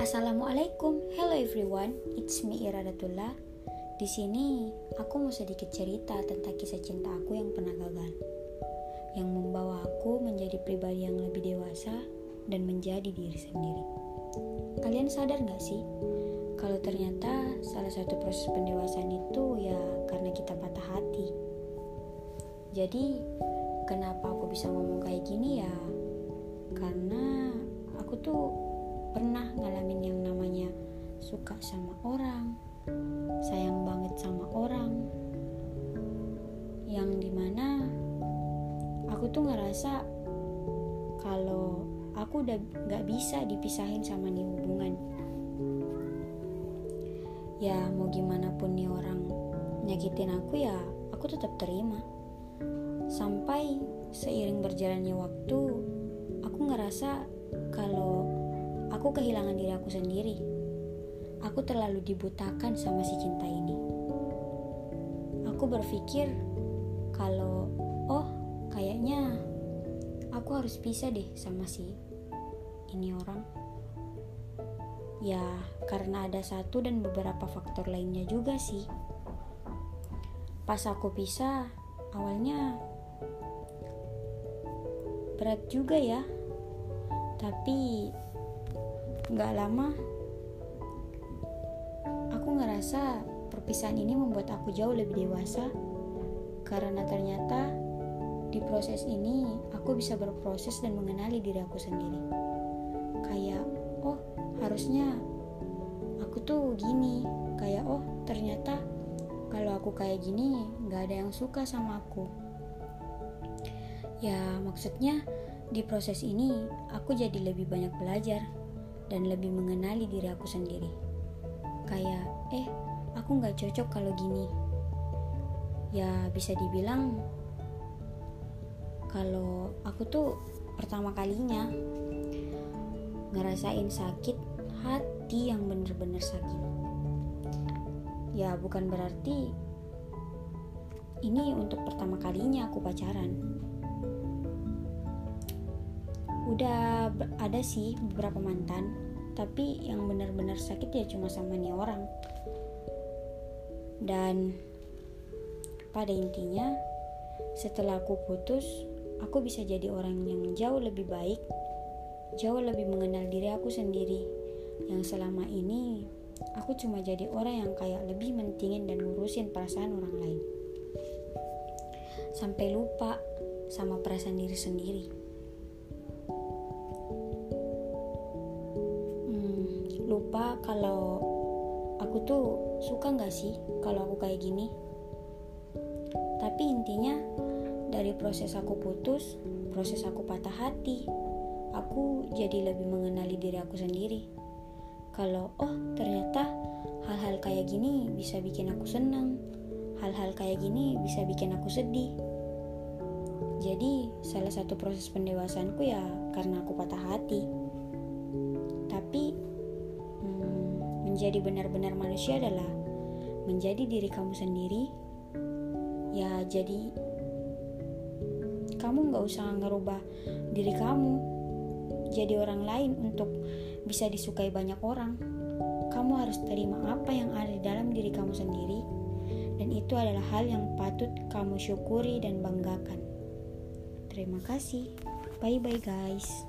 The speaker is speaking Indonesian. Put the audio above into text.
Assalamualaikum, hello everyone, it's me Iradatullah. Di sini aku mau sedikit cerita tentang kisah cinta aku yang pernah gagal, yang membawa aku menjadi pribadi yang lebih dewasa dan menjadi diri sendiri. Kalian sadar gak sih, kalau ternyata salah satu proses pendewasaan itu ya karena kita patah hati. Jadi, kenapa aku bisa ngomong kayak gini ya? Karena aku tuh pernah ngalamin yang namanya suka sama orang, sayang banget sama orang, yang di mana aku tuh ngerasa kalau aku udah gak bisa dipisahin sama nih hubungan. Ya mau gimana pun nih orang nyakitin aku ya aku tetap terima. Sampai seiring berjalannya waktu, aku ngerasa kalau aku kehilangan diri aku sendiri. Aku terlalu dibutakan sama si cinta ini. Aku berpikir kalau oh kayaknya aku harus bisa deh sama si ini orang. Ya, karena ada satu dan beberapa faktor lainnya juga sih. Pas aku pisah, awalnya berat juga ya. Tapi Gak lama, aku ngerasa perpisahan ini membuat aku jauh lebih dewasa karena ternyata di proses ini aku bisa berproses dan mengenali diri aku sendiri. Kayak, oh harusnya aku tuh gini. Kayak, oh ternyata kalau aku kayak gini gak ada yang suka sama aku. Ya maksudnya di proses ini aku jadi lebih banyak belajar dan lebih mengenali diri aku sendiri. Kayak, eh, aku nggak cocok kalau gini. Ya bisa dibilang kalau aku tuh pertama kalinya ngerasain sakit hati yang bener-bener sakit. Ya bukan berarti ini untuk pertama kalinya aku pacaran. Udah ada sih beberapa mantan, tapi yang benar-benar sakit ya cuma sama nih orang. Dan pada intinya setelah aku putus aku bisa jadi orang yang jauh lebih baik jauh lebih mengenal diri aku sendiri. Yang selama ini aku cuma jadi orang yang kayak lebih mentingin dan ngurusin perasaan orang lain. Sampai lupa sama perasaan diri sendiri lupa kalau aku tuh suka nggak sih kalau aku kayak gini. Tapi intinya dari proses aku putus, proses aku patah hati, aku jadi lebih mengenali diri aku sendiri. Kalau oh ternyata hal-hal kayak gini bisa bikin aku senang, hal-hal kayak gini bisa bikin aku sedih. Jadi salah satu proses pendewasanku ya karena aku patah hati. Tapi menjadi benar-benar manusia adalah menjadi diri kamu sendiri. Ya, jadi kamu nggak usah ngerubah diri kamu jadi orang lain untuk bisa disukai banyak orang. Kamu harus terima apa yang ada di dalam diri kamu sendiri, dan itu adalah hal yang patut kamu syukuri dan banggakan. Terima kasih. Bye bye, guys.